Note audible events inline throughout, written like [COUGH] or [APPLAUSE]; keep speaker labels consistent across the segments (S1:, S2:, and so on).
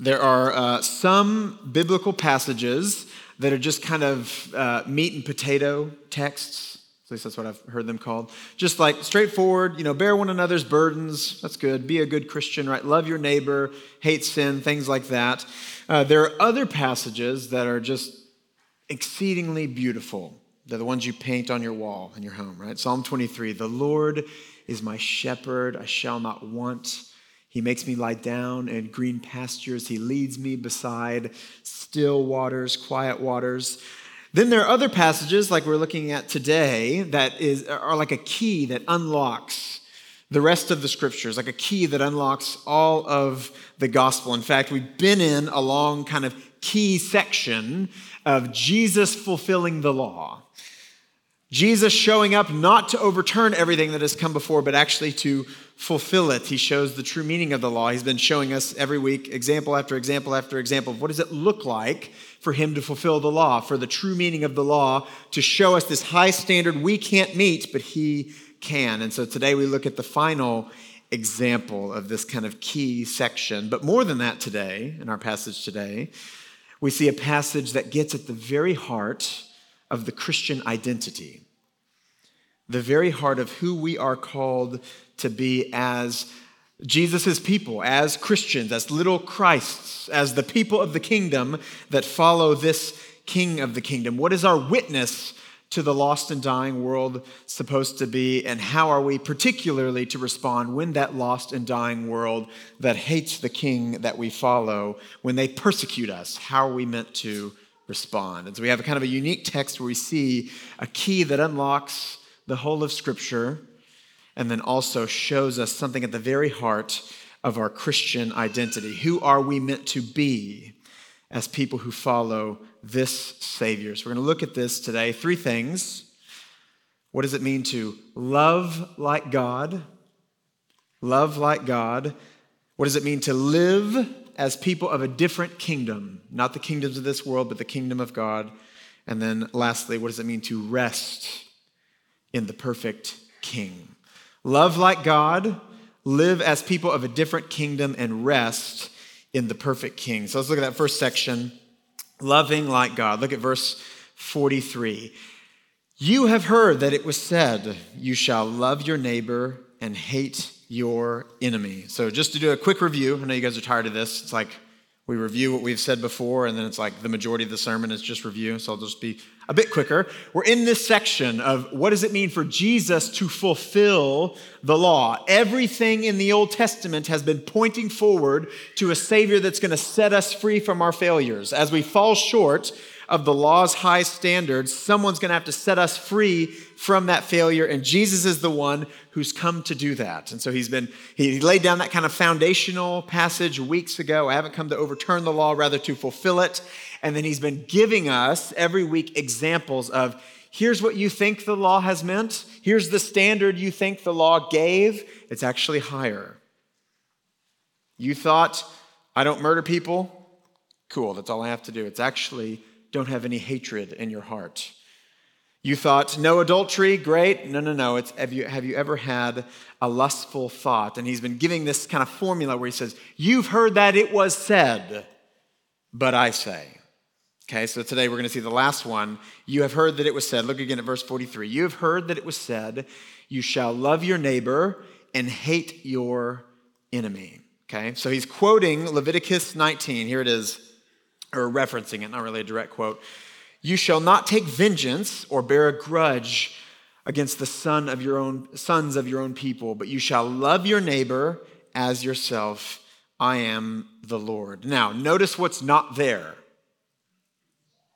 S1: There are uh, some biblical passages that are just kind of uh, meat and potato texts. At least that's what I've heard them called. Just like straightforward, you know, bear one another's burdens. That's good. Be a good Christian, right? Love your neighbor, hate sin, things like that. Uh, there are other passages that are just exceedingly beautiful. They're the ones you paint on your wall in your home, right? Psalm 23 The Lord is my shepherd, I shall not want. He makes me lie down in green pastures. He leads me beside still waters, quiet waters. Then there are other passages like we're looking at today that is, are like a key that unlocks the rest of the scriptures, like a key that unlocks all of the gospel. In fact, we've been in a long kind of key section of Jesus fulfilling the law. Jesus showing up not to overturn everything that has come before, but actually to fulfill it. He shows the true meaning of the law. He's been showing us every week, example after example after example, of what does it look like for him to fulfill the law, for the true meaning of the law, to show us this high standard we can't meet, but he can. And so today we look at the final example of this kind of key section. But more than that today, in our passage today, we see a passage that gets at the very heart of the Christian identity, the very heart of who we are called to be as Jesus' people, as Christians, as little Christs, as the people of the kingdom that follow this King of the kingdom. What is our witness to the lost and dying world supposed to be, and how are we particularly to respond when that lost and dying world that hates the King that we follow, when they persecute us, how are we meant to respond? And so we have a kind of a unique text where we see a key that unlocks the whole of Scripture and then also shows us something at the very heart of our Christian identity. Who are we meant to be as people who follow this Savior? So we're going to look at this today. Three things. What does it mean to love like God? Love like God. What does it mean to live as people of a different kingdom? Not the kingdoms of this world, but the kingdom of God. And then lastly, what does it mean to rest in the perfect King? Love like God, live as people of a different kingdom, and rest in the perfect King. So let's look at that first section loving like God. Look at verse 43. You have heard that it was said, You shall love your neighbor and hate your enemy. So, just to do a quick review, I know you guys are tired of this. It's like we review what we've said before, and then it's like the majority of the sermon is just review. So, I'll just be a bit quicker. We're in this section of what does it mean for Jesus to fulfill the law? Everything in the Old Testament has been pointing forward to a Savior that's going to set us free from our failures. As we fall short of the law's high standards, someone's going to have to set us free from that failure, and Jesus is the one who's come to do that. And so he's been, he laid down that kind of foundational passage weeks ago. I haven't come to overturn the law, rather to fulfill it. And then he's been giving us every week examples of here's what you think the law has meant, here's the standard you think the law gave. It's actually higher. You thought, I don't murder people? Cool, that's all I have to do. It's actually, don't have any hatred in your heart. You thought, no adultery, great. No, no, no. It's, have, you, have you ever had a lustful thought? And he's been giving this kind of formula where he says, You've heard that it was said, but I say. Okay, so today we're going to see the last one. You have heard that it was said, look again at verse 43. You have heard that it was said, You shall love your neighbor and hate your enemy. Okay, so he's quoting Leviticus 19. Here it is, or referencing it, not really a direct quote. You shall not take vengeance or bear a grudge against the son of your own sons of your own people, but you shall love your neighbor as yourself. I am the Lord. Now, notice what's not there.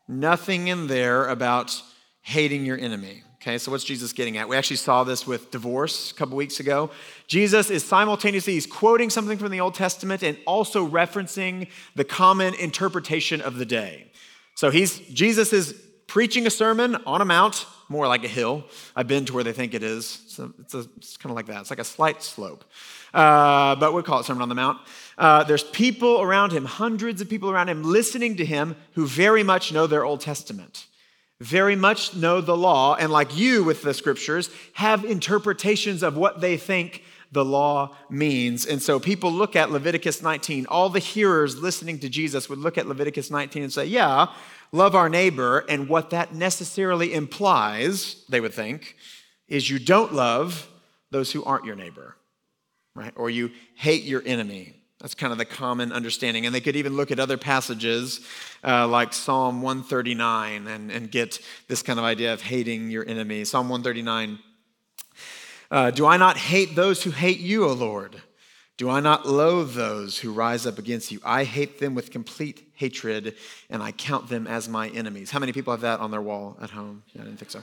S1: Nothing in there about hating your enemy. Okay, so what's Jesus getting at? We actually saw this with divorce a couple weeks ago. Jesus is simultaneously he's quoting something from the Old Testament and also referencing the common interpretation of the day. So he's Jesus is preaching a sermon on a mount, more like a hill. I've been to where they think it is. So it's, it's kind of like that. It's like a slight slope. Uh, but we call it Sermon on the Mount. Uh, there's people around him, hundreds of people around him, listening to him who very much know their Old Testament, very much know the law, and like you with the scriptures, have interpretations of what they think the law means. And so people look at Leviticus 19. All the hearers listening to Jesus would look at Leviticus 19 and say, Yeah, love our neighbor. And what that necessarily implies, they would think, is you don't love those who aren't your neighbor, right? Or you hate your enemy. That's kind of the common understanding. And they could even look at other passages uh, like Psalm 139 and, and get this kind of idea of hating your enemy. Psalm 139 uh, Do I not hate those who hate you, O Lord? Do I not loathe those who rise up against you? I hate them with complete hatred, and I count them as my enemies. How many people have that on their wall at home? Yeah, I didn't think so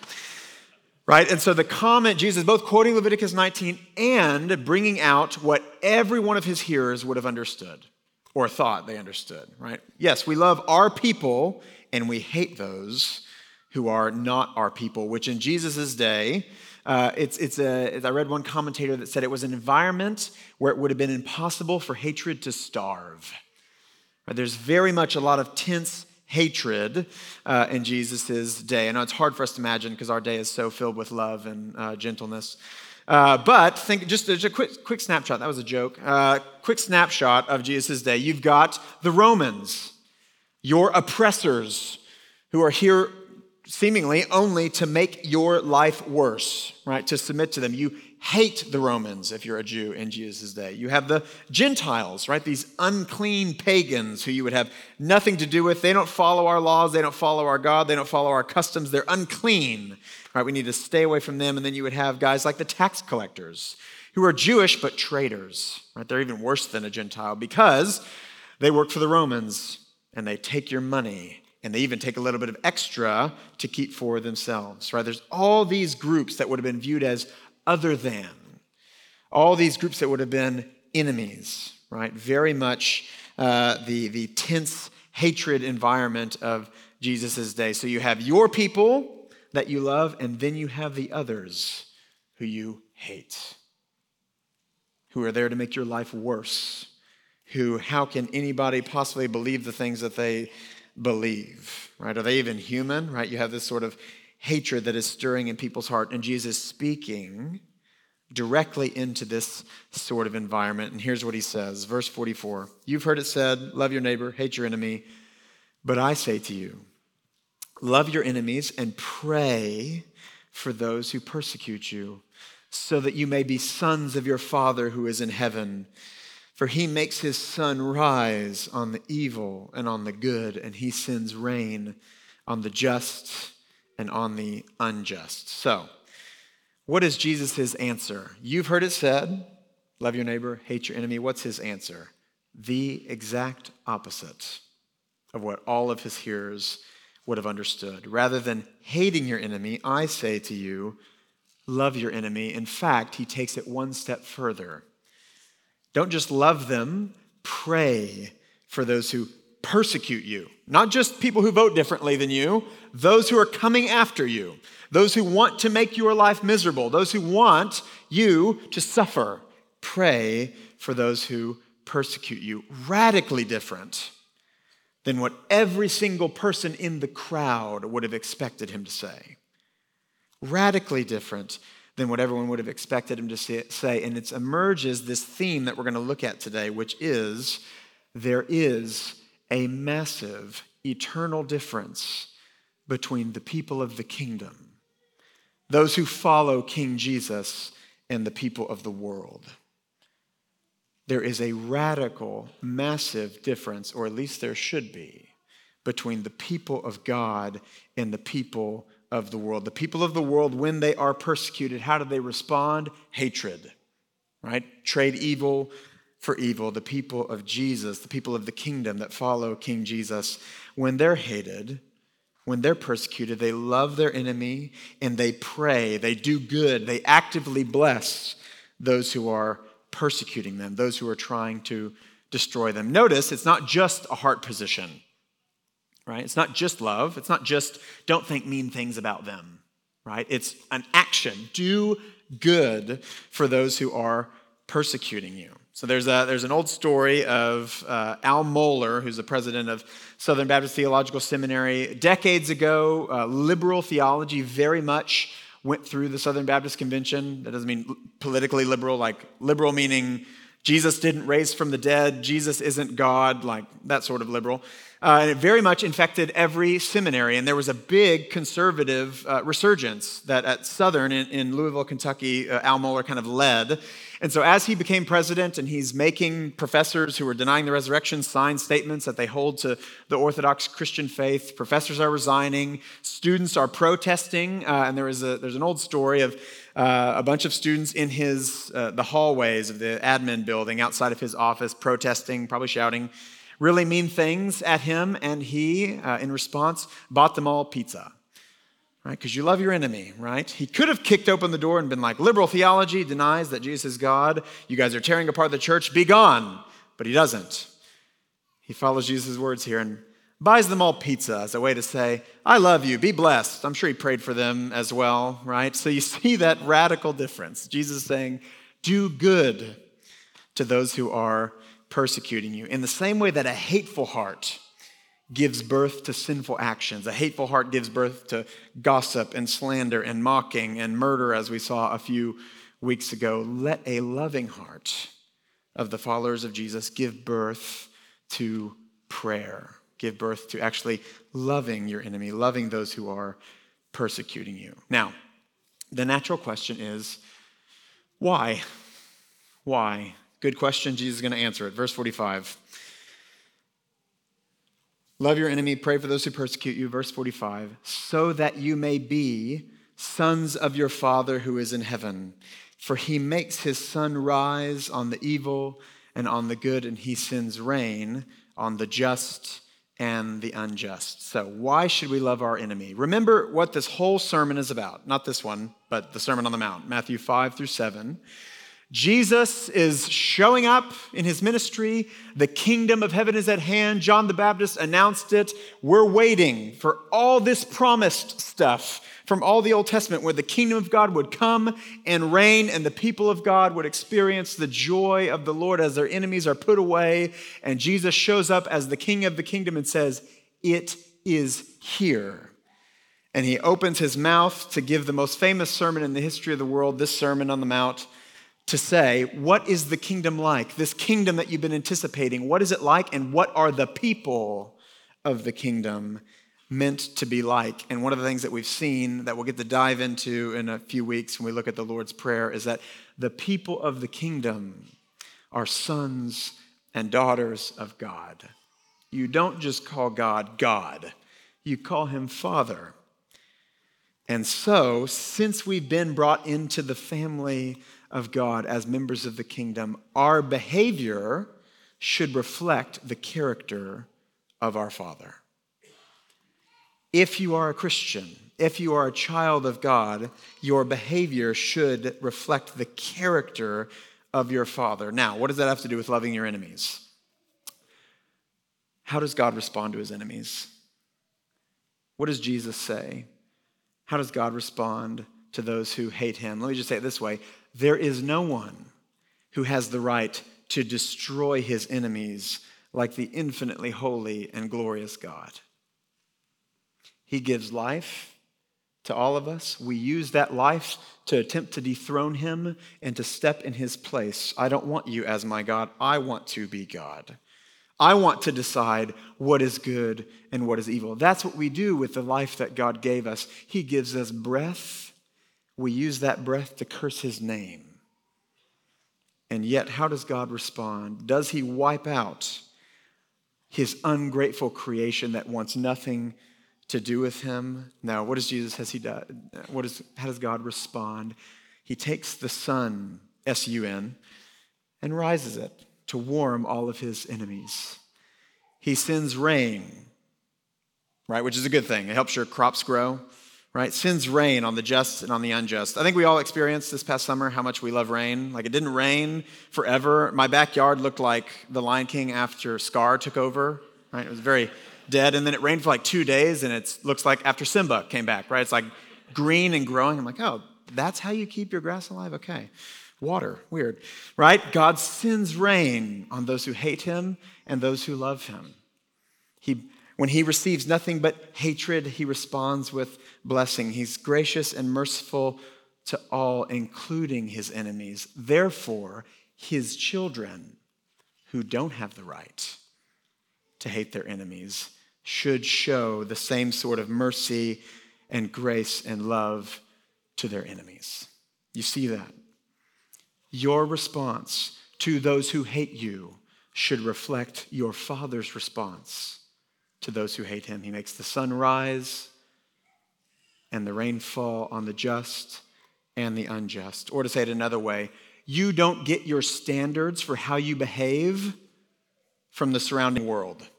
S1: right? And so the comment, Jesus both quoting Leviticus 19 and bringing out what every one of his hearers would have understood or thought they understood, right? Yes, we love our people and we hate those who are not our people, which in Jesus' day, uh, it's, it's a, I read one commentator that said it was an environment where it would have been impossible for hatred to starve. Right? There's very much a lot of tense hatred uh, in Jesus' day. I know it's hard for us to imagine because our day is so filled with love and uh, gentleness. Uh, but think just, just, a quick, quick snapshot. That was a joke. Uh, quick snapshot of Jesus' day. You've got the Romans, your oppressors, who are here seemingly only to make your life worse, right? To submit to them. You hate the Romans if you're a Jew in Jesus' day. You have the Gentiles, right? These unclean pagans who you would have nothing to do with. They don't follow our laws, they don't follow our God, they don't follow our customs. They're unclean, right? We need to stay away from them. And then you would have guys like the tax collectors who are Jewish but traitors, right? They're even worse than a Gentile because they work for the Romans and they take your money and they even take a little bit of extra to keep for themselves, right? There's all these groups that would have been viewed as other than. All these groups that would have been enemies, right? Very much uh, the, the tense hatred environment of Jesus' day. So you have your people that you love, and then you have the others who you hate, who are there to make your life worse. Who, how can anybody possibly believe the things that they believe, right? Are they even human, right? You have this sort of hatred that is stirring in people's heart, and Jesus speaking directly into this sort of environment. And here's what he says, verse 44 You've heard it said, love your neighbor, hate your enemy. But I say to you, love your enemies and pray for those who persecute you, so that you may be sons of your Father who is in heaven. For he makes his sun rise on the evil and on the good, and he sends rain on the just and on the unjust. So, what is Jesus' answer? You've heard it said love your neighbor, hate your enemy. What's his answer? The exact opposite of what all of his hearers would have understood. Rather than hating your enemy, I say to you, love your enemy. In fact, he takes it one step further. Don't just love them, pray for those who persecute you. Not just people who vote differently than you, those who are coming after you, those who want to make your life miserable, those who want you to suffer. Pray for those who persecute you. Radically different than what every single person in the crowd would have expected him to say. Radically different than what everyone would have expected him to say. And it emerges this theme that we're going to look at today, which is there is a massive eternal difference between the people of the kingdom, those who follow King Jesus, and the people of the world. There is a radical, massive difference, or at least there should be, between the people of God and the people of the world. The people of the world, when they are persecuted, how do they respond? Hatred, right? Trade evil for evil, the people of Jesus, the people of the kingdom that follow King Jesus, when they're hated, when they're persecuted, they love their enemy and they pray, they do good, they actively bless those who are persecuting them, those who are trying to destroy them. Notice it's not just a heart position, right? It's not just love, it's not just don't think mean things about them, right? It's an action. Do good for those who are persecuting you. So there's, a, there's an old story of uh, Al Mohler, who's the president of Southern Baptist Theological Seminary. Decades ago, uh, liberal theology very much went through the Southern Baptist Convention. That doesn't mean politically liberal, like liberal meaning Jesus didn't raise from the dead, Jesus isn't God, like that sort of liberal. Uh, and it very much infected every seminary. And there was a big conservative uh, resurgence that at Southern in, in Louisville, Kentucky, uh, Al Mohler kind of led. And so, as he became president and he's making professors who are denying the resurrection sign statements that they hold to the Orthodox Christian faith, professors are resigning, students are protesting. Uh, and there is a, there's an old story of uh, a bunch of students in his, uh, the hallways of the admin building outside of his office protesting, probably shouting really mean things at him. And he, uh, in response, bought them all pizza right? Because you love your enemy, right? He could have kicked open the door and been like, liberal theology denies that Jesus is God. You guys are tearing apart the church. Be gone. But he doesn't. He follows Jesus' words here and buys them all pizza as a way to say, I love you. Be blessed. I'm sure he prayed for them as well, right? So you [LAUGHS] see that radical difference. Jesus saying, do good to those who are persecuting you in the same way that a hateful heart gives birth to sinful actions. A hateful heart gives birth to gossip and slander and mocking and murder, as we saw a few weeks ago. Let a loving heart of the followers of Jesus give birth to prayer, give birth to actually loving your enemy, loving those who are persecuting you. Now, the natural question is why? Why? Good question. Jesus is going to answer it. Verse 45. Love your enemy, pray for those who persecute you. Verse 45 so that you may be sons of your Father who is in heaven. For he makes his sun rise on the evil and on the good, and he sends rain on the just and the unjust. So, why should we love our enemy? Remember what this whole sermon is about. Not this one, but the Sermon on the Mount, Matthew 5 through 7. Jesus is showing up in his ministry. The kingdom of heaven is at hand. John the Baptist announced it. We're waiting for all this promised stuff from all the Old Testament where the kingdom of God would come and reign and the people of God would experience the joy of the Lord as their enemies are put away. And Jesus shows up as the king of the kingdom and says, It is here. And he opens his mouth to give the most famous sermon in the history of the world, this Sermon on the Mount to say, what is the kingdom like? This kingdom that you've been anticipating, what is it like? And what are the people of the kingdom meant to be like? And one of the things that we've seen that we'll get to dive into in a few weeks when we look at the Lord's Prayer is that the people of the kingdom are sons and daughters of God. You don't just call God God, you call him Father. And so, since we've been brought into the family of God as members of the kingdom, our behavior should reflect the character of our Father. If you are a Christian, if you are a child of God, your behavior should reflect the character of your Father. Now, what does that have to do with loving your enemies? How does God respond to his enemies? What does Jesus say? How does God respond to those who hate him? Let me just say it this way there is no one who has the right to destroy his enemies like the infinitely holy and glorious God. He gives life to all of us. We use that life to attempt to dethrone him and to step in his place. I don't want you as my God. I want to be God. I want to decide what is good and what is evil. That's what we do with the life that God gave us. He gives us breath we use that breath to curse his name. And yet, how does God respond? Does he wipe out his ungrateful creation that wants nothing to do with him? Now, What does Jesus has he done? What is, how does God respond? He takes the sun, S U N, and rises it to warm all of his enemies. He sends rain, right, which is a good thing. It helps your crops grow right? Sends rain on the just and on the unjust. I think we all experienced this past summer how much we love rain. Like it didn't rain forever. My backyard looked like the Lion King after Scar took over, right? It was very dead. And then it rained for like two days and it looks like after Simba came back, right? It's like green and growing. I'm like, oh, that's how you keep your grass alive? Okay. Water, weird, right? God sends rain on those who hate him and those who love him. He When he receives nothing but hatred, he responds with blessing. He's gracious and merciful to all, including his enemies. Therefore, his children who don't have the right to hate their enemies should show the same sort of mercy and grace and love to their enemies. You see that? Your response to those who hate you should reflect your Father's response to those who hate him. He makes the sun rise and the rain fall on the just and the unjust. Or to say it another way, you don't get your standards for how you behave from the surrounding world.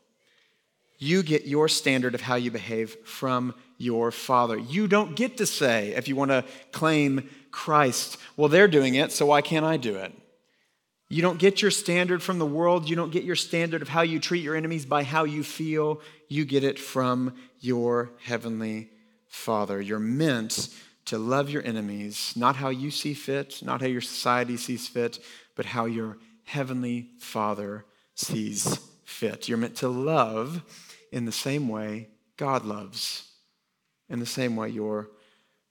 S1: You get your standard of how you behave from your Father. You don't get to say, if you want to claim Christ, well, they're doing it, so why can't I do it? You don't get your standard from the world. You don't get your standard of how you treat your enemies by how you feel. You get it from your heavenly Father. You're meant to love your enemies, not how you see fit, not how your society sees fit, but how your heavenly Father sees fit. You're meant to love in the same way God loves, in the same way your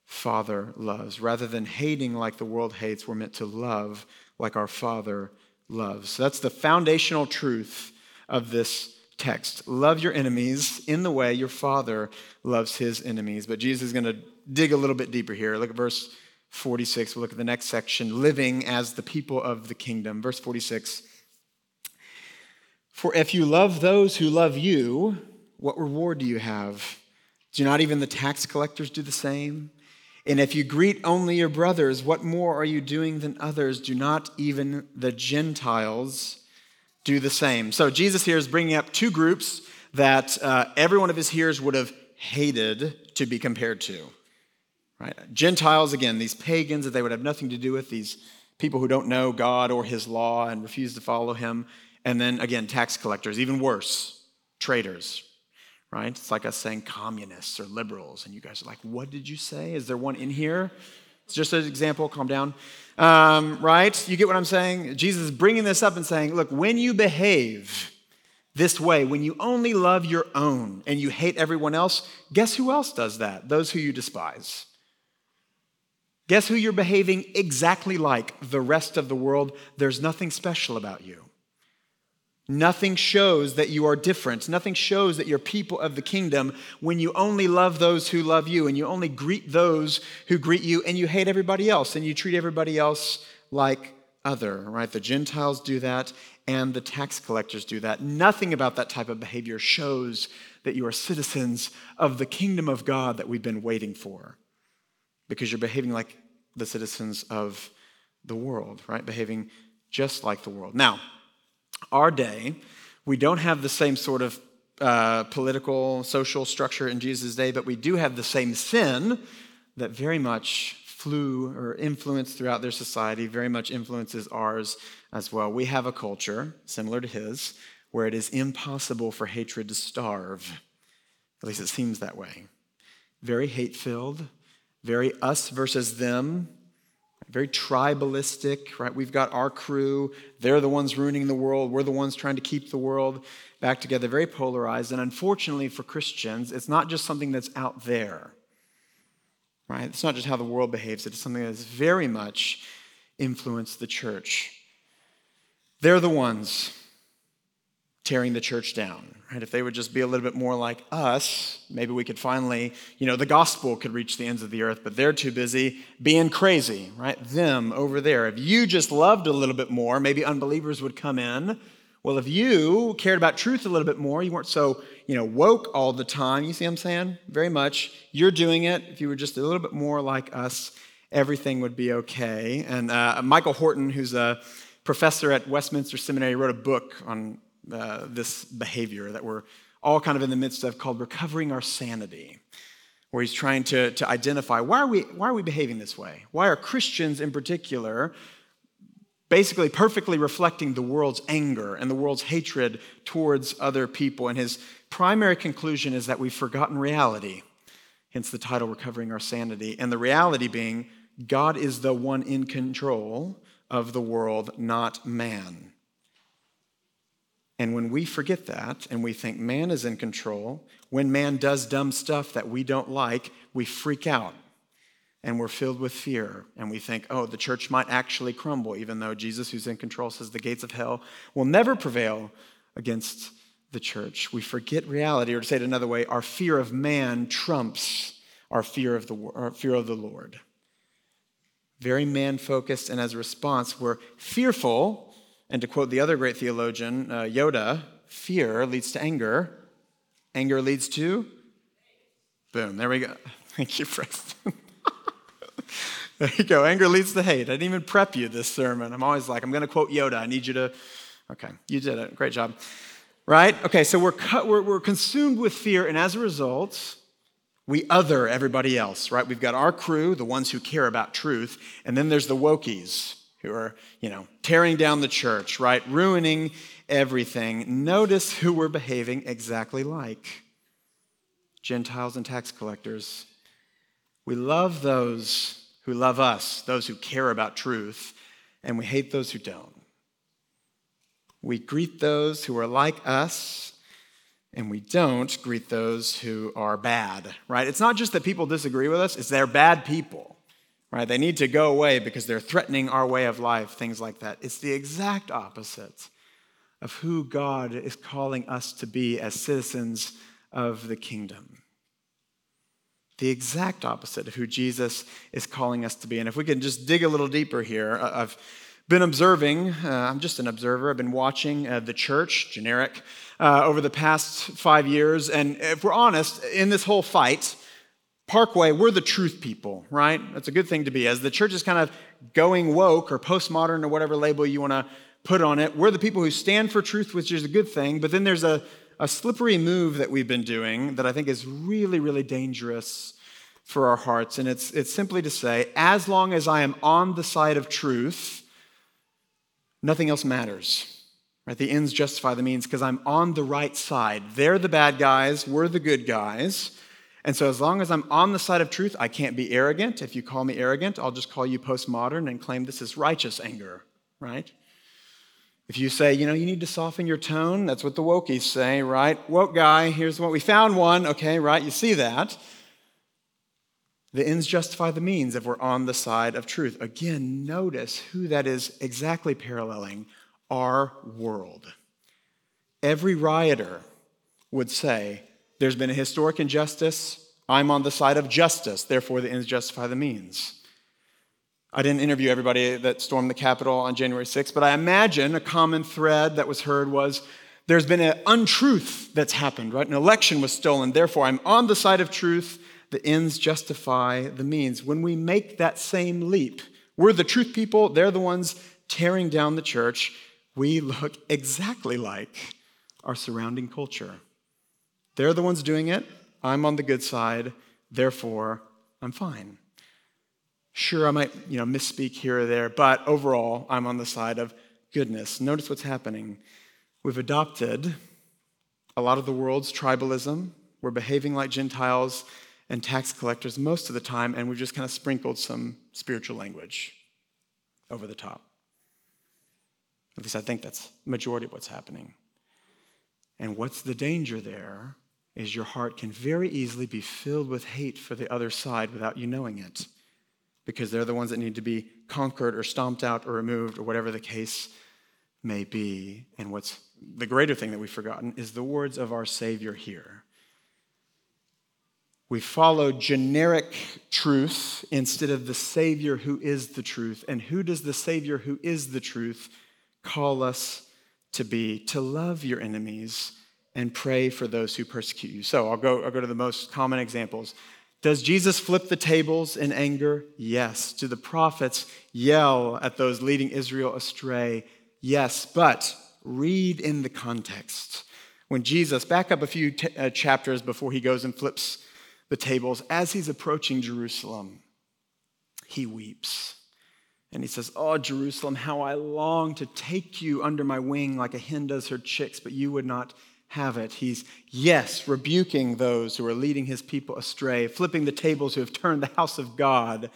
S1: Father loves. Rather than hating like the world hates, we're meant to love like our Father loves. So that's the foundational truth of this text. Love your enemies in the way your Father loves his enemies. But Jesus is going to dig a little bit deeper here. Look at verse 46. We'll look at the next section living as the people of the kingdom. Verse 46. For if you love those who love you, what reward do you have? Do not even the tax collectors do the same? And if you greet only your brothers, what more are you doing than others? Do not even the Gentiles do the same? So Jesus here is bringing up two groups that uh, every one of his hearers would have hated to be compared to. Right? Gentiles, again, these pagans that they would have nothing to do with, these people who don't know God or his law and refuse to follow him. And then again, tax collectors, even worse, traitors, right? It's like us saying communists or liberals, and you guys are like, what did you say? Is there one in here? It's just an example, calm down. Um, right? You get what I'm saying? Jesus is bringing this up and saying, look, when you behave this way, when you only love your own and you hate everyone else, guess who else does that? Those who you despise. Guess who you're behaving exactly like the rest of the world? There's nothing special about you. Nothing shows that you are different. Nothing shows that you're people of the kingdom when you only love those who love you and you only greet those who greet you and you hate everybody else and you treat everybody else like other, right? The Gentiles do that and the tax collectors do that. Nothing about that type of behavior shows that you are citizens of the kingdom of God that we've been waiting for because you're behaving like the citizens of the world, right? Behaving just like the world. Now, our day, we don't have the same sort of uh, political, social structure in Jesus' day, but we do have the same sin that very much flew or influenced throughout their society, very much influences ours as well. We have a culture similar to his where it is impossible for hatred to starve. At least it seems that way. Very hate filled, very us versus them very tribalistic, right? We've got our crew. They're the ones ruining the world. We're the ones trying to keep the world back together. Very polarized. And unfortunately for Christians, it's not just something that's out there, right? It's not just how the world behaves, it's something that's very much influenced the church. They're the ones tearing the church down. Right? If they would just be a little bit more like us, maybe we could finally, you know, the gospel could reach the ends of the earth, but they're too busy being crazy, right? Them over there. If you just loved a little bit more, maybe unbelievers would come in. Well, if you cared about truth a little bit more, you weren't so, you know, woke all the time, you see what I'm saying? Very much. You're doing it. If you were just a little bit more like us, everything would be okay. And uh, Michael Horton, who's a professor at Westminster Seminary, wrote a book on uh, this behavior that we're all kind of in the midst of called recovering our sanity where he's trying to, to identify why are, we, why are we behaving this way? Why are christians in particular basically perfectly reflecting the world's anger and the world's hatred towards other people? And his primary conclusion is that we've forgotten reality hence the title recovering our sanity. And the reality being god is the one in control of the world not man And when we forget that and we think man is in control, when man does dumb stuff that we don't like, we freak out and we're filled with fear. And we think, oh, the church might actually crumble, even though Jesus, who's in control, says the gates of hell will never prevail against the church. We forget reality, or to say it another way, our fear of man trumps our fear of the, our fear of the Lord. Very man focused, and as a response, we're fearful. And to quote the other great theologian, uh, Yoda, fear leads to anger. Anger leads to? Boom, there we go. [LAUGHS] Thank you, Preston. [LAUGHS] there you go. Anger leads to hate. I didn't even prep you this sermon. I'm always like, I'm going to quote Yoda. I need you to. Okay, you did it. Great job. Right? Okay, so we're, cut, we're, we're consumed with fear, and as a result, we other everybody else, right? We've got our crew, the ones who care about truth, and then there's the wokies who are, you know, tearing down the church, right? Ruining everything. Notice who we're behaving exactly like Gentiles and tax collectors. We love those who love us, those who care about truth, and we hate those who don't. We greet those who are like us and we don't greet those who are bad, right? It's not just that people disagree with us, it's they're bad people, right? They need to go away because they're threatening our way of life, things like that. It's the exact opposite of who God is calling us to be as citizens of the kingdom. The exact opposite of who Jesus is calling us to be. And if we can just dig a little deeper here, I've been observing, uh, I'm just an observer, I've been watching uh, the church, generic, uh, over the past five years. And if we're honest, in this whole fight, Parkway, we're the truth people, right? That's a good thing to be. As the church is kind of going woke or postmodern or whatever label you want to put on it, we're the people who stand for truth, which is a good thing. But then there's a, a slippery move that we've been doing that I think is really, really dangerous for our hearts. And it's, it's simply to say, as long as I am on the side of truth, nothing else matters. Right? The ends justify the means because I'm on the right side. They're the bad guys, we're the good guys. And so, as long as I'm on the side of truth, I can't be arrogant. If you call me arrogant, I'll just call you postmodern and claim this is righteous anger, right? If you say, you know, you need to soften your tone, that's what the wokies say, right? Woke guy, here's what we found one, okay, right? You see that. The ends justify the means if we're on the side of truth. Again, notice who that is exactly paralleling our world. Every rioter would say, There's been a historic injustice. I'm on the side of justice. Therefore, the ends justify the means. I didn't interview everybody that stormed the Capitol on January 6th, but I imagine a common thread that was heard was there's been an untruth that's happened, right? An election was stolen. Therefore, I'm on the side of truth the ends justify the means. When we make that same leap, we're the truth people, they're the ones tearing down the church. We look exactly like our surrounding culture. They're the ones doing it. I'm on the good side. Therefore, I'm fine. Sure, I might, you know, misspeak here or there, but overall, I'm on the side of goodness. Notice what's happening. We've adopted a lot of the world's tribalism. We're behaving like Gentiles and tax collectors most of the time, and we've just kind of sprinkled some spiritual language over the top. At least I think that's majority of what's happening. And what's the danger there is your heart can very easily be filled with hate for the other side without you knowing it, because they're the ones that need to be conquered or stomped out or removed or whatever the case may be. And what's the greater thing that we've forgotten is the words of our Savior here. We follow generic truth instead of the Savior who is the truth. And who does the Savior who is the truth call us to be? To love your enemies and pray for those who persecute you. So I'll go, I'll go to the most common examples. Does Jesus flip the tables in anger? Yes. Do the prophets yell at those leading Israel astray? Yes. But read in the context. When Jesus, back up a few t- uh, chapters before he goes and flips the tables, as he's approaching Jerusalem, he weeps. And he says, Oh, Jerusalem, how I long to take you under my wing like a hen does her chicks, but you would not have it. He's, yes, rebuking those who are leading his people astray, flipping the tables who have turned the house of God,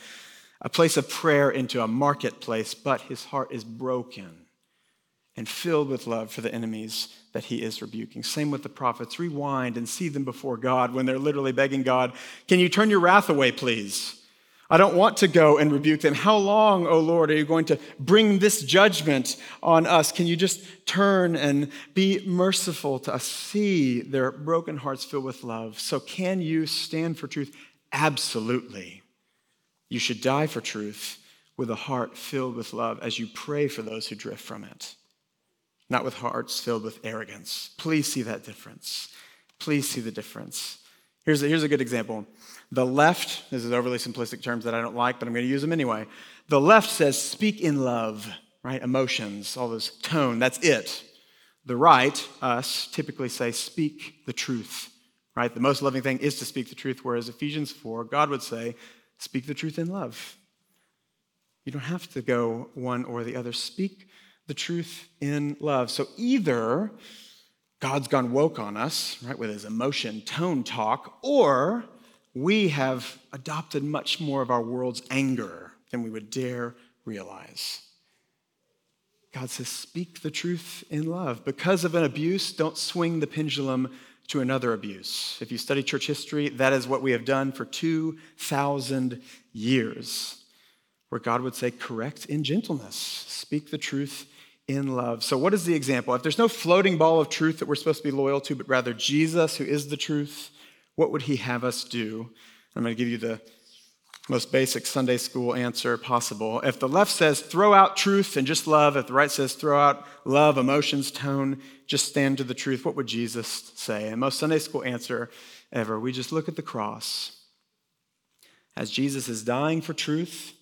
S1: a place of prayer, into a marketplace, but his heart is broken. and filled with love for the enemies that he is rebuking. Same with the prophets. Rewind and see them before God when they're literally begging God, Can you turn your wrath away, please? I don't want to go and rebuke them. How long, O Lord, are you going to bring this judgment on us? Can you just turn and be merciful to us? See their broken hearts filled with love. So, can you stand for truth? Absolutely. You should die for truth with a heart filled with love as you pray for those who drift from it, not with hearts filled with arrogance. Please see that difference. Please see the difference. Here's a, here's a good example. The left, this is overly simplistic terms that I don't like, but I'm going to use them anyway. The left says, speak in love, right? Emotions, all this tone, that's it. The right, us, typically say, speak the truth, right? The most loving thing is to speak the truth, whereas Ephesians 4, God would say, speak the truth in love. You don't have to go one or the other. Speak the truth in love. So either God's gone woke on us, right, with his emotion, tone talk, or we have adopted much more of our world's anger than we would dare realize. God says, speak the truth in love. Because of an abuse, don't swing the pendulum to another abuse. If you study church history, that is what we have done for 2,000 years, where God would say, correct in gentleness, speak the truth in love. So, what is the example? If there's no floating ball of truth that we're supposed to be loyal to, but rather Jesus, who is the truth, what would he have us do? I'm going to give you the most basic Sunday school answer possible. If the left says throw out truth and just love, if the right says throw out love, emotions, tone, just stand to the truth, what would Jesus say? And most Sunday school answer ever, we just look at the cross. As Jesus is dying for truth,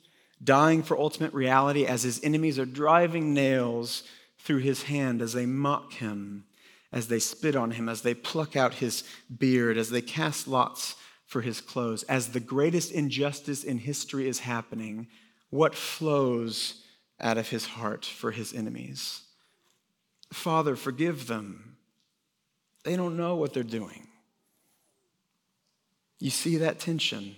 S1: dying for ultimate reality, as his enemies are driving nails through his hand as they mock him as they spit on him, as they pluck out his beard, as they cast lots for his clothes, as the greatest injustice in history is happening, what flows out of his heart for his enemies? Father, forgive them. They don't know what they're doing. You see that tension.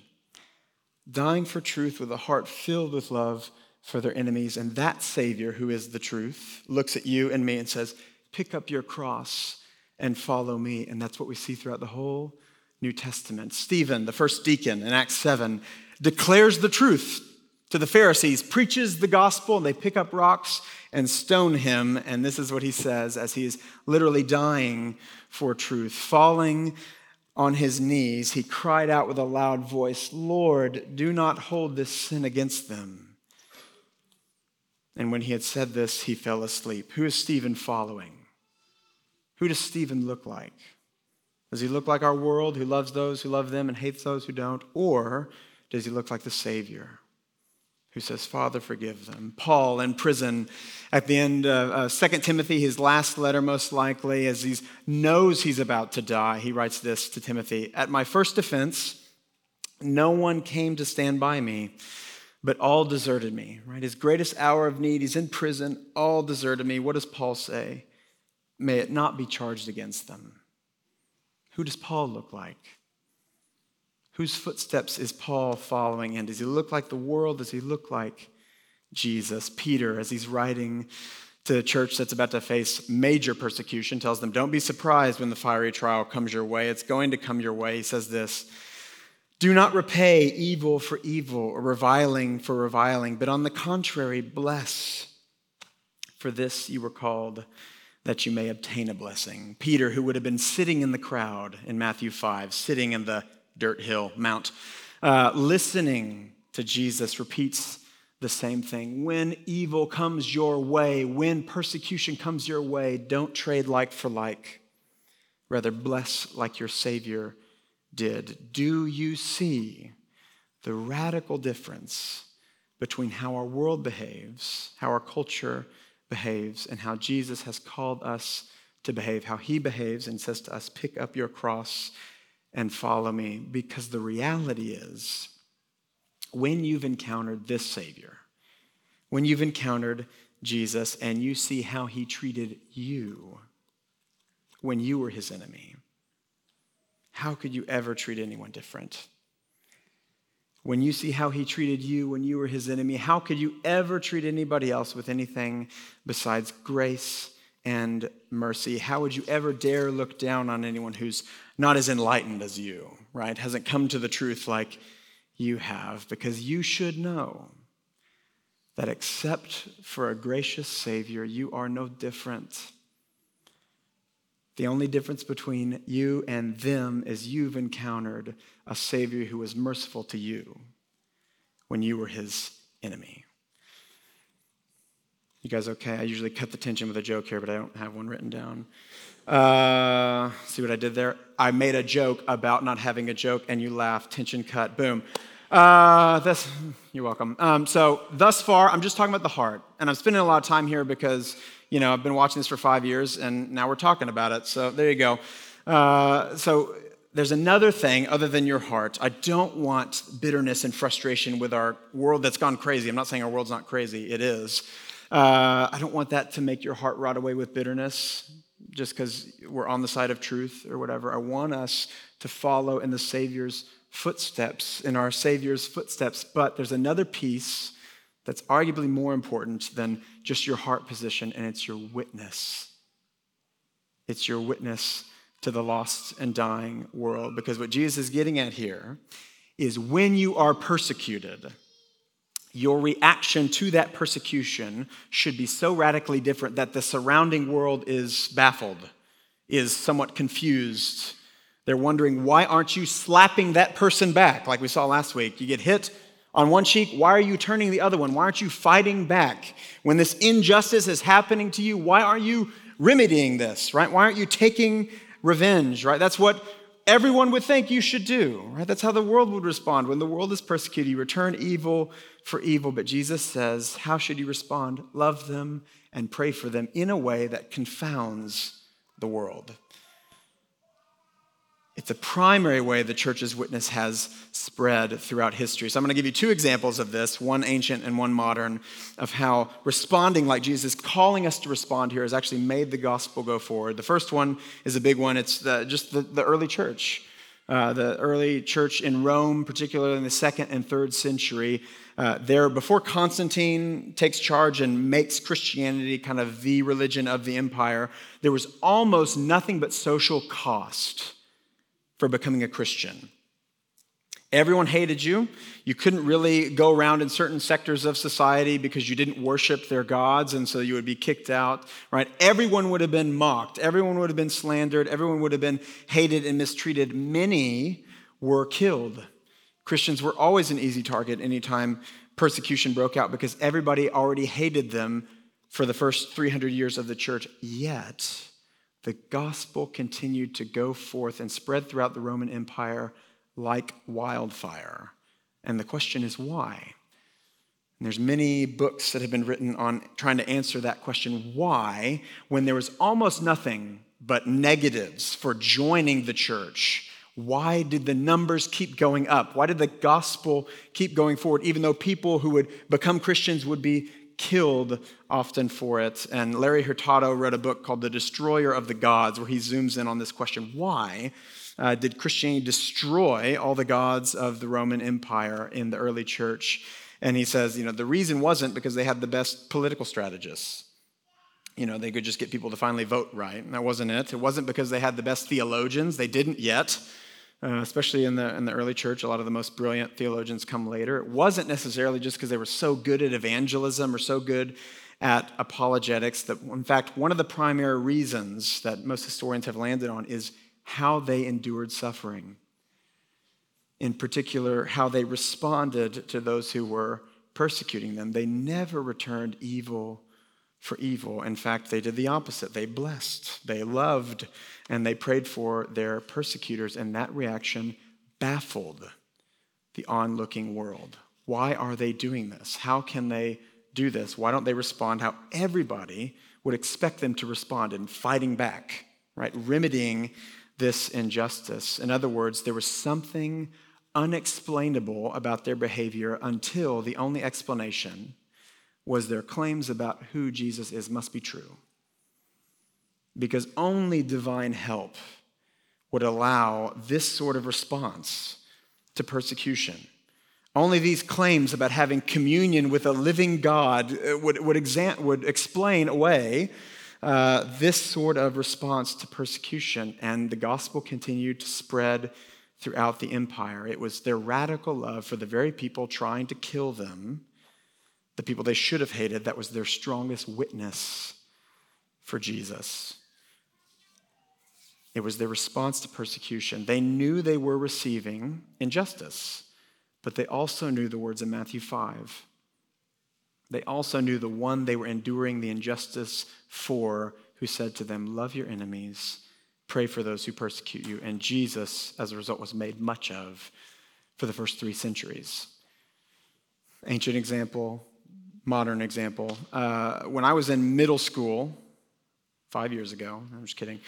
S1: Dying for truth with a heart filled with love for their enemies. And that Savior, who is the truth, looks at you and me and says, pick up your cross and follow me. And that's what we see throughout the whole New Testament. Stephen, the first deacon in Acts 7, declares the truth to the Pharisees, preaches the gospel, and they pick up rocks and stone him. And this is what he says as he is literally dying for truth. Falling on his knees, he cried out with a loud voice, Lord, do not hold this sin against them. And when he had said this, he fell asleep. Who is Stephen following? Who does Stephen look like? Does he look like our world who loves those who love them and hates those who don't? Or does he look like the Savior who says, Father, forgive them? Paul in prison at the end of uh, 2 Timothy, his last letter, most likely, as he knows he's about to die, he writes this to Timothy At my first defense, no one came to stand by me, but all deserted me. Right? His greatest hour of need, he's in prison, all deserted me. What does Paul say? May it not be charged against them. Who does Paul look like? Whose footsteps is Paul following in? Does he look like the world? Does he look like Jesus? Peter, as he's writing to a church that's about to face major persecution, tells them, Don't be surprised when the fiery trial comes your way. It's going to come your way. He says this Do not repay evil for evil or reviling for reviling, but on the contrary, bless. For this you were called that you may obtain a blessing. Peter, who would have been sitting in the crowd in Matthew 5, sitting in the dirt hill, mount, uh, listening to Jesus, repeats the same thing. When evil comes your way, when persecution comes your way, don't trade like for like. Rather, bless like your Savior did. Do you see the radical difference between how our world behaves, how our culture behaves and how Jesus has called us to behave, how he behaves and says to us, Pick up your cross and follow me. Because the reality is, when you've encountered this Savior, when you've encountered Jesus and you see how he treated you when you were his enemy, how could you ever treat anyone different? When you see how he treated you when you were his enemy, how could you ever treat anybody else with anything besides grace and mercy? How would you ever dare look down on anyone who's not as enlightened as you, right? Hasn't come to the truth like you have, because you should know that except for a gracious Savior, you are no different. The only difference between you and them is you've encountered a Savior who was merciful to you when you were his enemy. You guys okay? I usually cut the tension with a joke here, but I don't have one written down. Uh, see what I did there? I made a joke about not having a joke, and you laughed. Tension cut. Boom. Uh, that's, you're welcome. Um, so, thus far, I'm just talking about the heart. And I'm spending a lot of time here because, you know, I've been watching this for five years and now we're talking about it. So, there you go. Uh, so, there's another thing other than your heart. I don't want bitterness and frustration with our world that's gone crazy. I'm not saying our world's not crazy, it is. Uh, I don't want that to make your heart rot away with bitterness just because we're on the side of truth or whatever. I want us to follow in the Savior's footsteps, in our Savior's footsteps. But there's another piece that's arguably more important than just your heart position, and it's your witness. It's your witness to the lost and dying world. Because what Jesus is getting at here is when you are persecuted, your reaction to that persecution should be so radically different that the surrounding world is baffled, is somewhat confused, they're wondering, why aren't you slapping that person back like we saw last week? You get hit on one cheek, why are you turning the other one? Why aren't you fighting back? When this injustice is happening to you, why aren't you remedying this, right? Why aren't you taking revenge, right? That's what everyone would think you should do, right? That's how the world would respond. When the world is persecuted, you return evil for evil. But Jesus says, how should you respond? Love them and pray for them in a way that confounds the world. It's a primary way the church's witness has spread throughout history. So I'm going to give you two examples of this, one ancient and one modern, of how responding like Jesus, calling us to respond here, has actually made the gospel go forward. The first one is a big one. It's the, just the, the early church. Uh, the early church in Rome, particularly in the second and third century, uh, there before Constantine takes charge and makes Christianity kind of the religion of the empire, there was almost nothing but social cost for becoming a Christian. Everyone hated you. You couldn't really go around in certain sectors of society because you didn't worship their gods, and so you would be kicked out, right? Everyone would have been mocked. Everyone would have been slandered. Everyone would have been hated and mistreated. Many were killed. Christians were always an easy target anytime persecution broke out because everybody already hated them for the first 300 years of the church. Yet, the gospel continued to go forth and spread throughout the Roman Empire like wildfire. And the question is why? And there's many books that have been written on trying to answer that question why when there was almost nothing but negatives for joining the church why did the numbers keep going up why did the gospel keep going forward even though people who would become christians would be killed often for it. And Larry Hurtado wrote a book called The Destroyer of the Gods, where he zooms in on this question why uh, did Christianity destroy all the gods of the Roman Empire in the early church? And he says, you know, the reason wasn't because they had the best political strategists. You know, they could just get people to finally vote right. And that wasn't it. It wasn't because they had the best theologians. They didn't yet. Uh, especially in the, in the early church, a lot of the most brilliant theologians come later. It wasn't necessarily just because they were so good at evangelism or so good at apologetics that, in fact, one of the primary reasons that most historians have landed on is how they endured suffering. In particular, how they responded to those who were persecuting them. They never returned evil for evil. In fact, they did the opposite. They blessed, they loved, and they prayed for their persecutors, and that reaction baffled the onlooking world. Why are they doing this? How can they do this? Why don't they respond how everybody would expect them to respond in fighting back, right? Remedying this injustice. In other words, there was something unexplainable about their behavior until the only explanation was their claims about who Jesus is must be true. Because only divine help would allow this sort of response to persecution. Only these claims about having communion with a living God uh, would, would, exa- would explain away uh, this sort of response to persecution. And the gospel continued to spread throughout the empire. It was their radical love for the very people trying to kill them, the people they should have hated, that was their strongest witness for Jesus. It was their response to persecution. They knew they were receiving injustice, but they also knew the words in Matthew 5. They also knew the one they were enduring the injustice for, who said to them, Love your enemies, pray for those who persecute you. And Jesus, as a result, was made much of for the first three centuries. Ancient example, modern example. Uh, when I was in middle school, five years ago, I'm just kidding,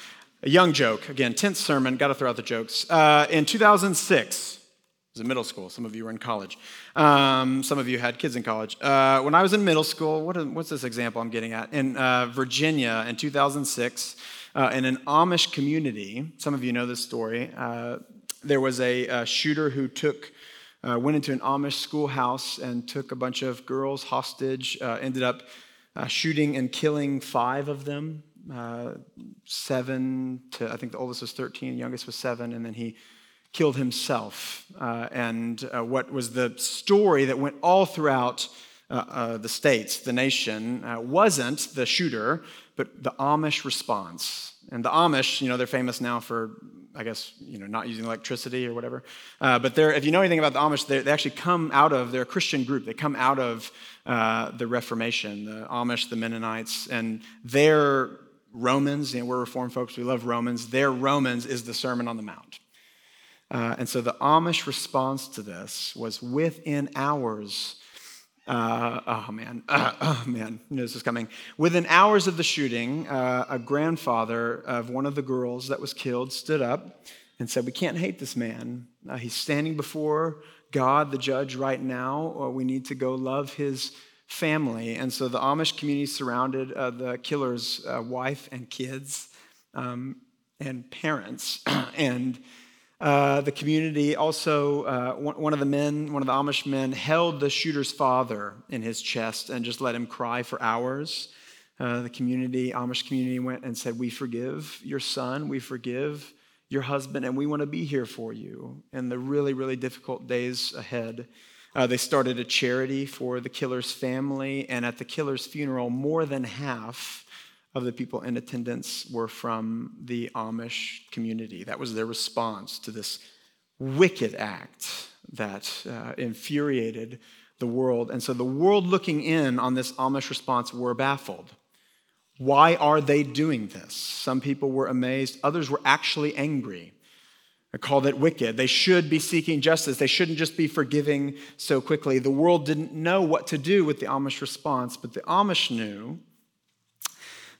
S1: a young joke. Again, 10th sermon, got to throw out the jokes. Uh, in 2006, I was in middle school. Some of you were in college. Um, some of you had kids in college. Uh, when I was in middle school, what what's this example I'm getting at? In uh, Virginia in 2006, uh, in an Amish community, some of you know this story, uh, there was a, a, shooter who took, uh, went into an Amish schoolhouse and took a bunch of girls hostage, ended up shooting and killing five of them uh, seven to, I think the oldest was 13, youngest was seven, and then he killed himself. Uh, and uh, what was the story that went all throughout uh, uh, the states, the nation, uh, wasn't the shooter, but the Amish response. And the Amish, you know, they're famous now for, I guess, you know, not using electricity or whatever. but they're, if you know anything about the Amish, they actually come out of, they're a Christian group. They come out of the Reformation, the Amish, the Mennonites, and their Romans, you know, we're Reformed folks, we love Romans. Their Romans is the Sermon on the Mount. Uh, and so the Amish response to this was within hours. Uh, oh man, uh, [LAUGHS] oh man, this is coming. Within hours of the shooting, uh, a grandfather of one of the girls that was killed stood up and said, We can't hate this man. Uh, he's standing before God, the judge, right now. we need to go love his family. And so the Amish community surrounded uh, the killer's uh, wife and kids um, and parents. [CLEARS THROAT] and uh, the community also, uh, one of the men, one of the Amish men, held the shooter's father in his chest and just let him cry for hours. Uh, the community, Amish community, went and said, We forgive your son, we forgive your husband, and we want to be here for you in the really, really difficult days ahead. Uh, they started a charity for the killer's family, and at the killer's funeral, more than half of the people in attendance were from the Amish community. That was their response to this wicked act that uh, infuriated the world. And so the world looking in on this Amish response were baffled. Why are they doing this? Some people were amazed, others were actually angry. I called it wicked. They should be seeking justice. They shouldn't just be forgiving so quickly. The world didn't know what to do with the Amish response, but the Amish knew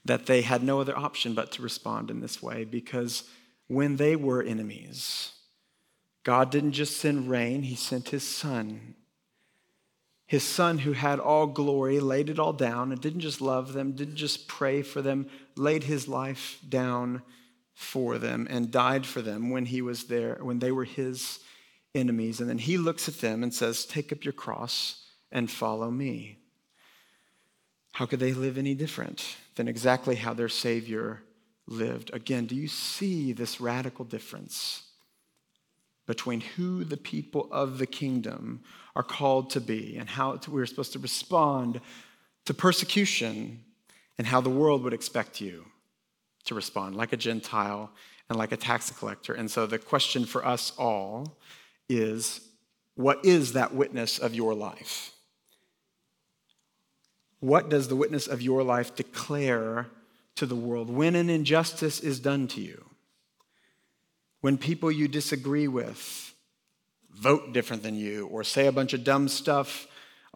S1: that they had no other option but to respond in this way because when they were enemies, God didn't just send rain, He sent His Son. His Son, who had all glory, laid it all down and didn't just love them, didn't just pray for them, laid His life down for them and died for them when he was there, when they were his enemies. And then he looks at them and says, Take up your cross and follow me. How could they live any different than exactly how their Savior lived? Again, do you see this radical difference between who the people of the kingdom are called to be and how we're supposed to respond to persecution and how the world would expect you to respond, like a Gentile and like a tax collector. And so the question for us all is what is that witness of your life? What does the witness of your life declare to the world when an injustice is done to you? When people you disagree with vote different than you or say a bunch of dumb stuff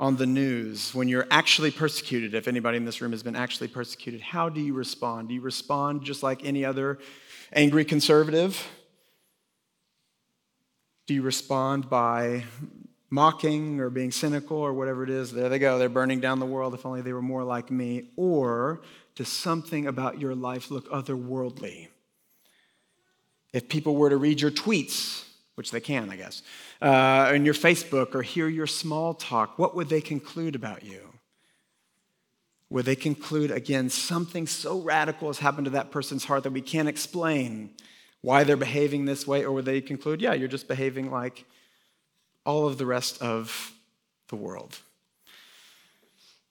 S1: on the news, when you're actually persecuted, if anybody in this room has been actually persecuted, how do you respond? Do you respond just like any other angry conservative? Do you respond by mocking or being cynical or whatever it is? There they go, they're burning down the world. If only they were more like me. Or does something about your life look otherworldly? If people were to read your tweets which they can, I guess, uh, in your Facebook or hear your small talk, what would they conclude about you? Would they conclude, again, something so radical has happened to that person's heart that we can't explain why they're behaving this way? Or would they conclude, yeah, you're just behaving like all of the rest of the world?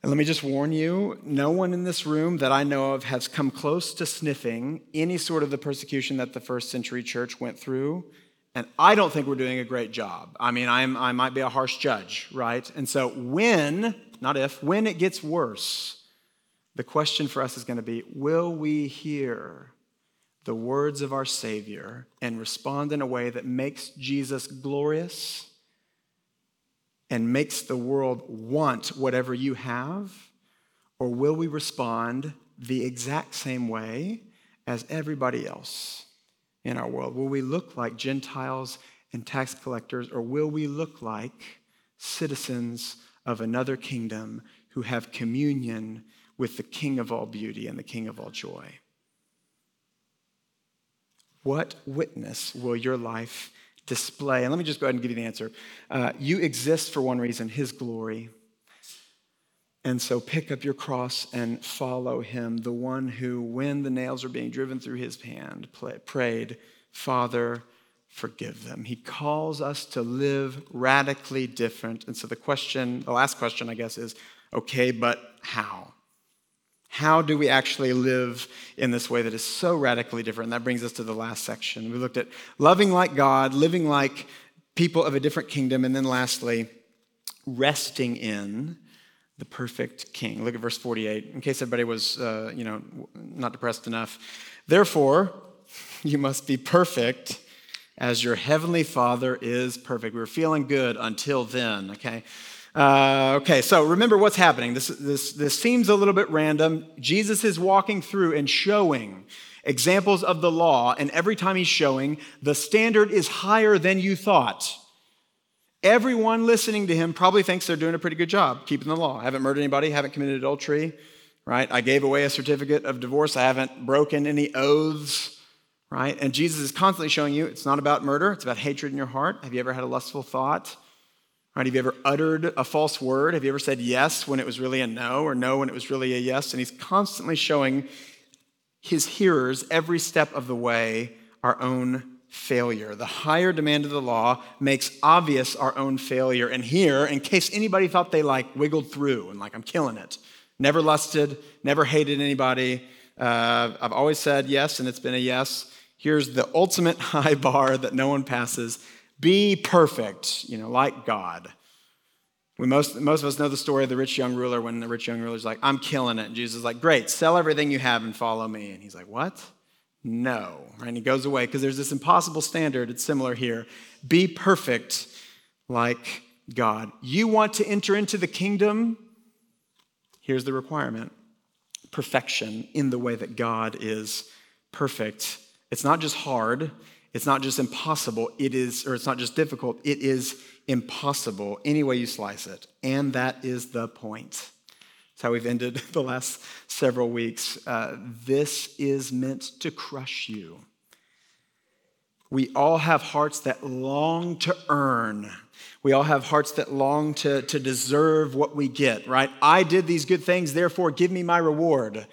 S1: And let me just warn you no one in this room that I know of has come close to sniffing any sort of the persecution that the first century church went through. And I don't think we're doing a great job. I mean, I'm, I might be a harsh judge, right? And so, when, not if, when it gets worse, the question for us is going to be will we hear the words of our Savior and respond in a way that makes Jesus glorious? and makes the world want whatever you have? Or will we respond the exact same way as everybody else in our world? Will we look like Gentiles and tax collectors, or will we look like citizens of another kingdom who have communion with the King of all beauty and the King of all joy? What witness will your life display. And let me just go ahead and give you the answer. Uh, you exist for one reason His glory. And so pick up your cross and follow him, the one who, when the nails are being driven through his hand, prayed, Father, forgive them. He calls us to live radically different. And so the question, the last question, I guess, is okay, but how? How do we actually live in this way that is so radically different? And that brings us to the last section. We looked at loving like God, living like people of a different kingdom, and then lastly, resting in the perfect king. Look at verse 48, in case everybody was, uh, you know, not depressed enough. Therefore, you must be perfect as your heavenly Father is perfect. We were feeling good until then, okay? Uh, okay, so remember what's happening. This, this, this seems a little bit random. Jesus is walking through and showing examples of the law, and every time he's showing, the standard is higher than you thought. Everyone listening to him probably thinks they're doing a pretty good job keeping the law. I haven't murdered anybody, haven't committed adultery, right? I gave away a certificate of divorce, I haven't broken any oaths, right? And Jesus is constantly showing you it's not about murder, it's about hatred in your heart. Have you ever had a lustful thought? Right? Have you ever uttered a false word? Have you ever said yes when it was really a no, or no when it was really a yes? And he's constantly showing his hearers every step of the way our own failure. The higher demand of the law makes obvious our own failure. And here, in case anybody thought they like wiggled through and like, I'm killing it, never lusted, never hated anybody, uh, I've always said yes, and it's been a yes. Here's the ultimate [LAUGHS] high bar that no one passes be perfect, you know, like God. We most, most of us know the story of the rich young ruler when the rich young ruler's like, I'm killing it. And Jesus is like, Great, sell everything you have and follow me. And he's like, What? No. And he goes away because there's this impossible standard. It's similar here. Be perfect like God. You want to enter into the kingdom? Here's the requirement perfection in the way that God is perfect. It's not just hard, it's not just impossible, it is, or it's not just difficult, it is impossible any way you slice it. And that is the point. How we've ended [LAUGHS] the last several weeks. Uh, this is meant to crush you. We all have hearts that long to earn. We all have hearts that long to, to deserve what we get, right? I did these good things, therefore give me my reward.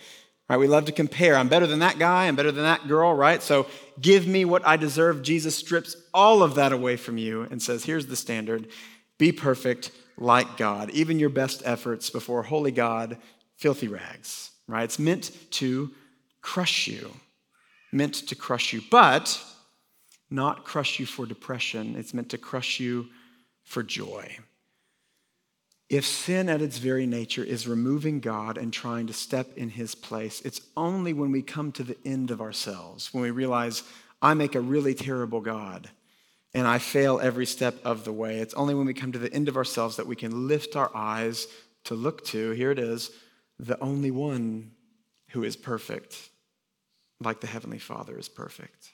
S1: Right? We love to compare. I'm better than that guy, I'm better than that girl, right? So give me what I deserve. Jesus strips all of that away from you and says, here's the standard be perfect like God. Even your best efforts before holy God, filthy rags, right? It's meant to crush you, meant to crush you, but not crush you for depression. It's meant to crush you for joy. If sin at its very nature is removing God and trying to step in his place, it's only when we come to the end of ourselves, when we realize, I make a really terrible God and I fail every step of the way. It's only when we come to the end of ourselves that we can lift our eyes to look to, here it is, the only one who is perfect, like the Heavenly Father is perfect.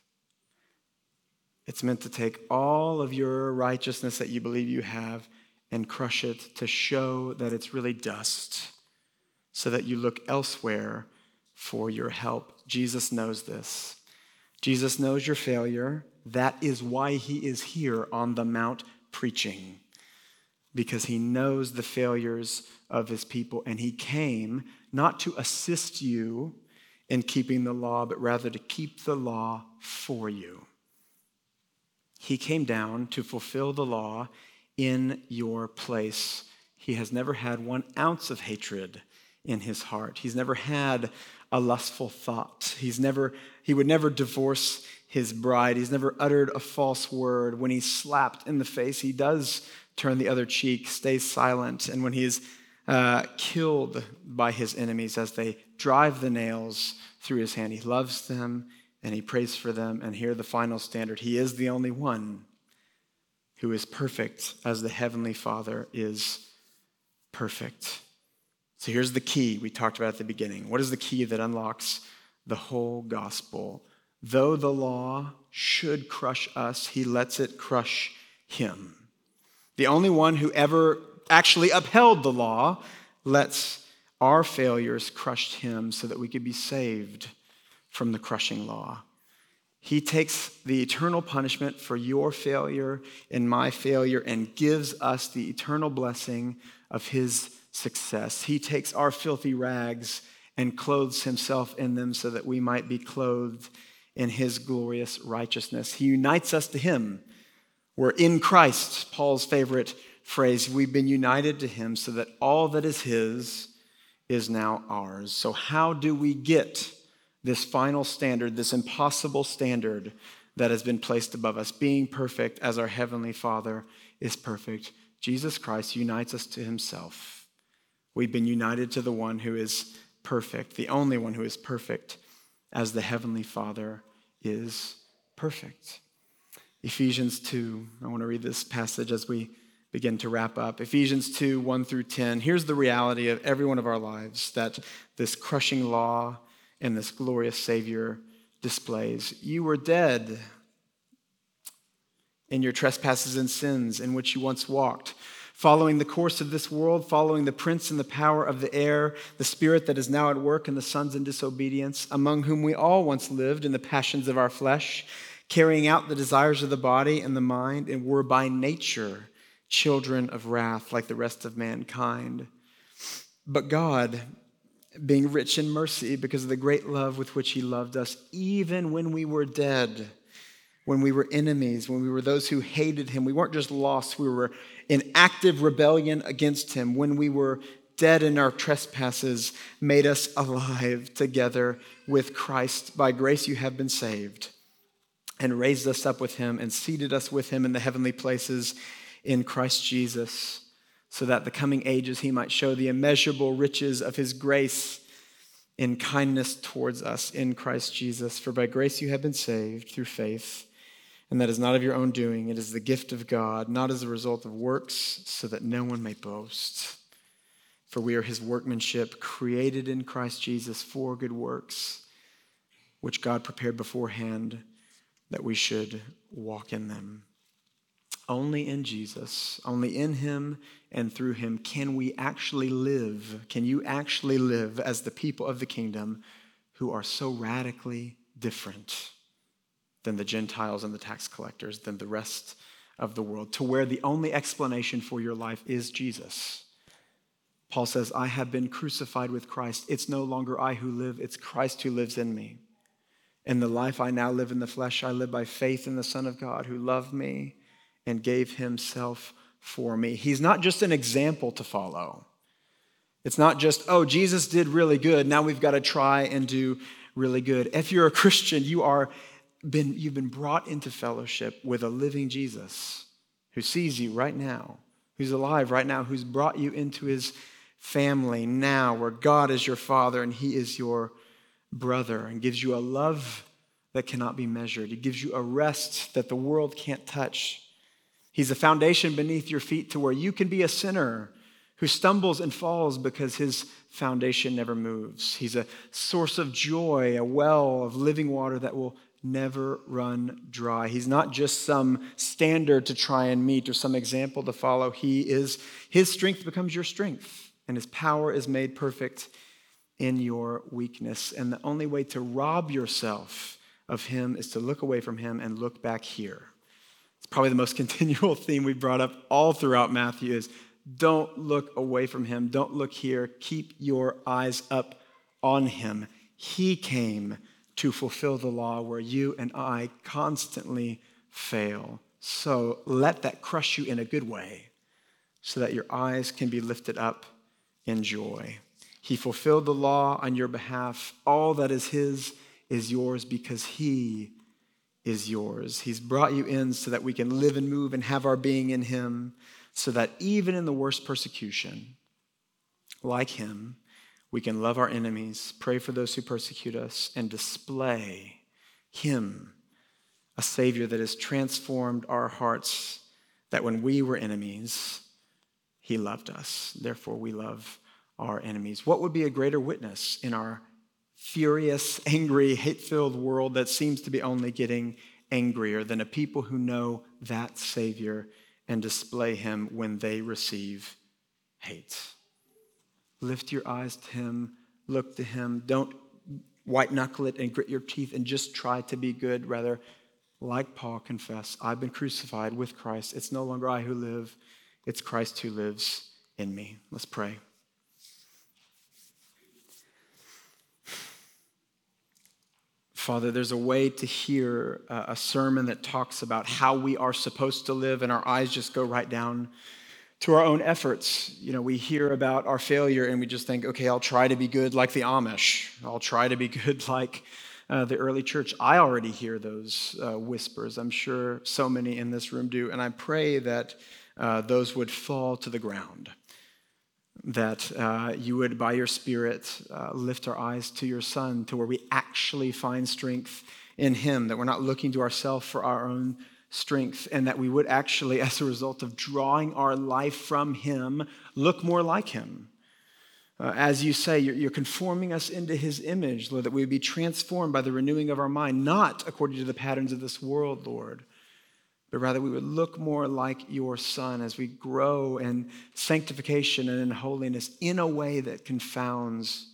S1: It's meant to take all of your righteousness that you believe you have and crush it to show that it's really dust so that you look elsewhere for your help. Jesus knows this. Jesus knows your failure That is why he is here on the Mount preaching, because he knows the failures of his people, and he came not to assist you in keeping the law, but rather to keep the law for you. He came down to fulfill the law in your place. He has never had one ounce of hatred in his heart. He's never had a lustful thought. He's never, he would never divorce his bride. He's never uttered a false word. When he's slapped in the face, he does turn the other cheek, stays silent. And when he is uh, killed by his enemies as they drive the nails through his hand, he loves them and he prays for them. And here, the final standard He is the only one who is perfect as the Heavenly Father is perfect. So here's the key we talked about at the beginning. What is the key that unlocks the whole gospel? Though the law should crush us, he lets it crush him. The only one who ever actually upheld the law lets our failures crush him so that we could be saved from the crushing law. He takes the eternal punishment for your failure and my failure and gives us the eternal blessing of his success. He takes our filthy rags and clothes himself in them so that we might be clothed in his glorious righteousness. He unites us to him. We're in Christ, Paul's favorite phrase. We've been united to him so that all that is his is now ours. So, how do we get this final standard, this impossible standard that has been placed above us, being perfect as our Heavenly Father is perfect? Jesus Christ unites us to himself. We've been united to the one who is perfect, the only one who is perfect, as the Heavenly Father is perfect. Ephesians 2, I want to read this passage as we begin to wrap up. Ephesians 2, 1 through 10. Here's the reality of every one of our lives that this crushing law and this glorious Savior displays. You were dead in your trespasses and sins in which you once walked following the course of this world, following the prince and the power of the air, the spirit that is now at work in the sons in disobedience, among whom we all once lived in the passions of our flesh, carrying out the desires of the body and the mind, and were by nature children of wrath like the rest of mankind. But God, being rich in mercy because of the great love with which He loved us, even when we were dead, when we were enemies, when we were those who hated him. We weren't just lost, we were in active rebellion against him. When we were dead in our trespasses, made us alive together with Christ. By grace you have been saved, and raised us up with him, and seated us with him in the heavenly places in Christ Jesus, so that the coming ages he might show the immeasurable riches of his grace in kindness towards us in Christ Jesus. For by grace you have been saved through faith and that is not of your own doing. It is the gift of God, not as a result of works, so that no one may boast. For we are his workmanship, created in Christ Jesus for good works, which God prepared beforehand that we should walk in them. Only in Jesus, only in him and through him can we actually live. Can you actually live as the people of the kingdom who are so radically different? Than the Gentiles and the tax collectors, than the rest of the world, to where the only explanation for your life is Jesus. Paul says, I have been crucified with Christ. It's no longer I who live, it's Christ who lives in me. In the life I now live in the flesh, I live by faith in the Son of God who loved me and gave himself for me. He's not just an example to follow. It's not just, oh, Jesus did really good. Now we've got to try and do really good. If you're a Christian, you are been, you've been brought into fellowship with a living Jesus who sees you right now, who's alive right now, who's brought you into his family now, where God is your father and he is your brother, and gives you a love that cannot be measured. He gives you a rest that the world can't touch. He's a foundation beneath your feet to where you can be a sinner who stumbles and falls because his foundation never moves. He's a source of joy, a well of living water that will never run dry. He's not just some standard to try and meet or some example to follow. He is his strength becomes your strength and his power is made perfect in your weakness. And the only way to rob yourself of him is to look away from him and look back here. It's probably the most [LAUGHS] continual theme we brought up all throughout Matthew is don't look away from him. Don't look here. Keep your eyes up on him. He came to fulfill the law where you and I constantly fail. So let that crush you in a good way so that your eyes can be lifted up in joy. He fulfilled the law on your behalf. All that is His is yours because He is yours. He's brought you in so that we can live and move and have our being in Him, so that even in the worst persecution, like Him, we can love our enemies, pray for those who persecute us, and display Him, a Savior that has transformed our hearts, that when we were enemies, He loved us. Therefore, we love our enemies. What would be a greater witness in our furious, [LAUGHS] angry, hate filled world that seems to be only getting angrier than a people who know that Savior and display Him when they receive hate? Lift your eyes to Him, look to Him. Don't white knuckle it and grit your teeth and just try to be good. Rather, like Paul, confess, I've been crucified with Christ. It's no longer I who live, it's Christ who lives in me. Let's pray. Father, there's a way to hear uh, a sermon that talks about how we are supposed to live, and our eyes just go right down to our own efforts. You know, we hear about our failure and we just think, okay, I'll try to be good like the Amish. I'll try to be [LAUGHS] good like uh, the early church. I already hear those uh, whispers. I'm sure so many in this room do. And I pray that uh, those would fall to the ground that uh, you would, by your Spirit, uh, lift our eyes to your Son, to where we actually find strength in Him, that we're not looking to ourselves for our own strength, and that we would actually, [LAUGHS] as a result of drawing our life from Him, look more like Him. Uh, as you say, you're, you're, conforming us into His image, Lord, that we would be transformed by the renewing of our mind, not according to the patterns of this world, Lord but rather we would look more like your Son as we grow in sanctification and in holiness in a way that confounds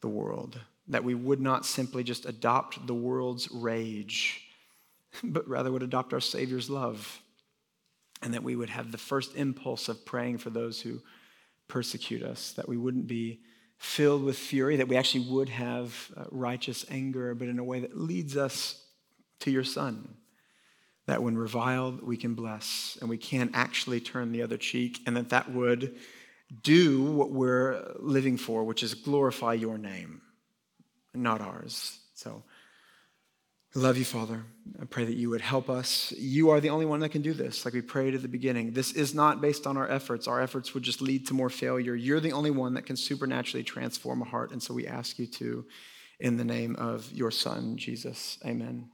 S1: the world. That we would not simply just adopt the world's rage, [LAUGHS] but rather would adopt our Savior's love. And that we would have the first impulse of praying for those who persecute us, that we wouldn't be filled with fury, that we actually would have uh, righteous anger, but in a way that leads us to your Son that when reviled, we can bless and we can actually turn the other cheek, and that that would do what we're living for, which is glorify your name, not ours. So, Love you, Father. I pray that you would help us. You are the only one that can do this, like we prayed at the beginning. This is not based on our efforts. Our efforts would just lead to more failure. You're the only one that can supernaturally transform a heart, and so we ask you to, in the name of your Son, Jesus. Amen.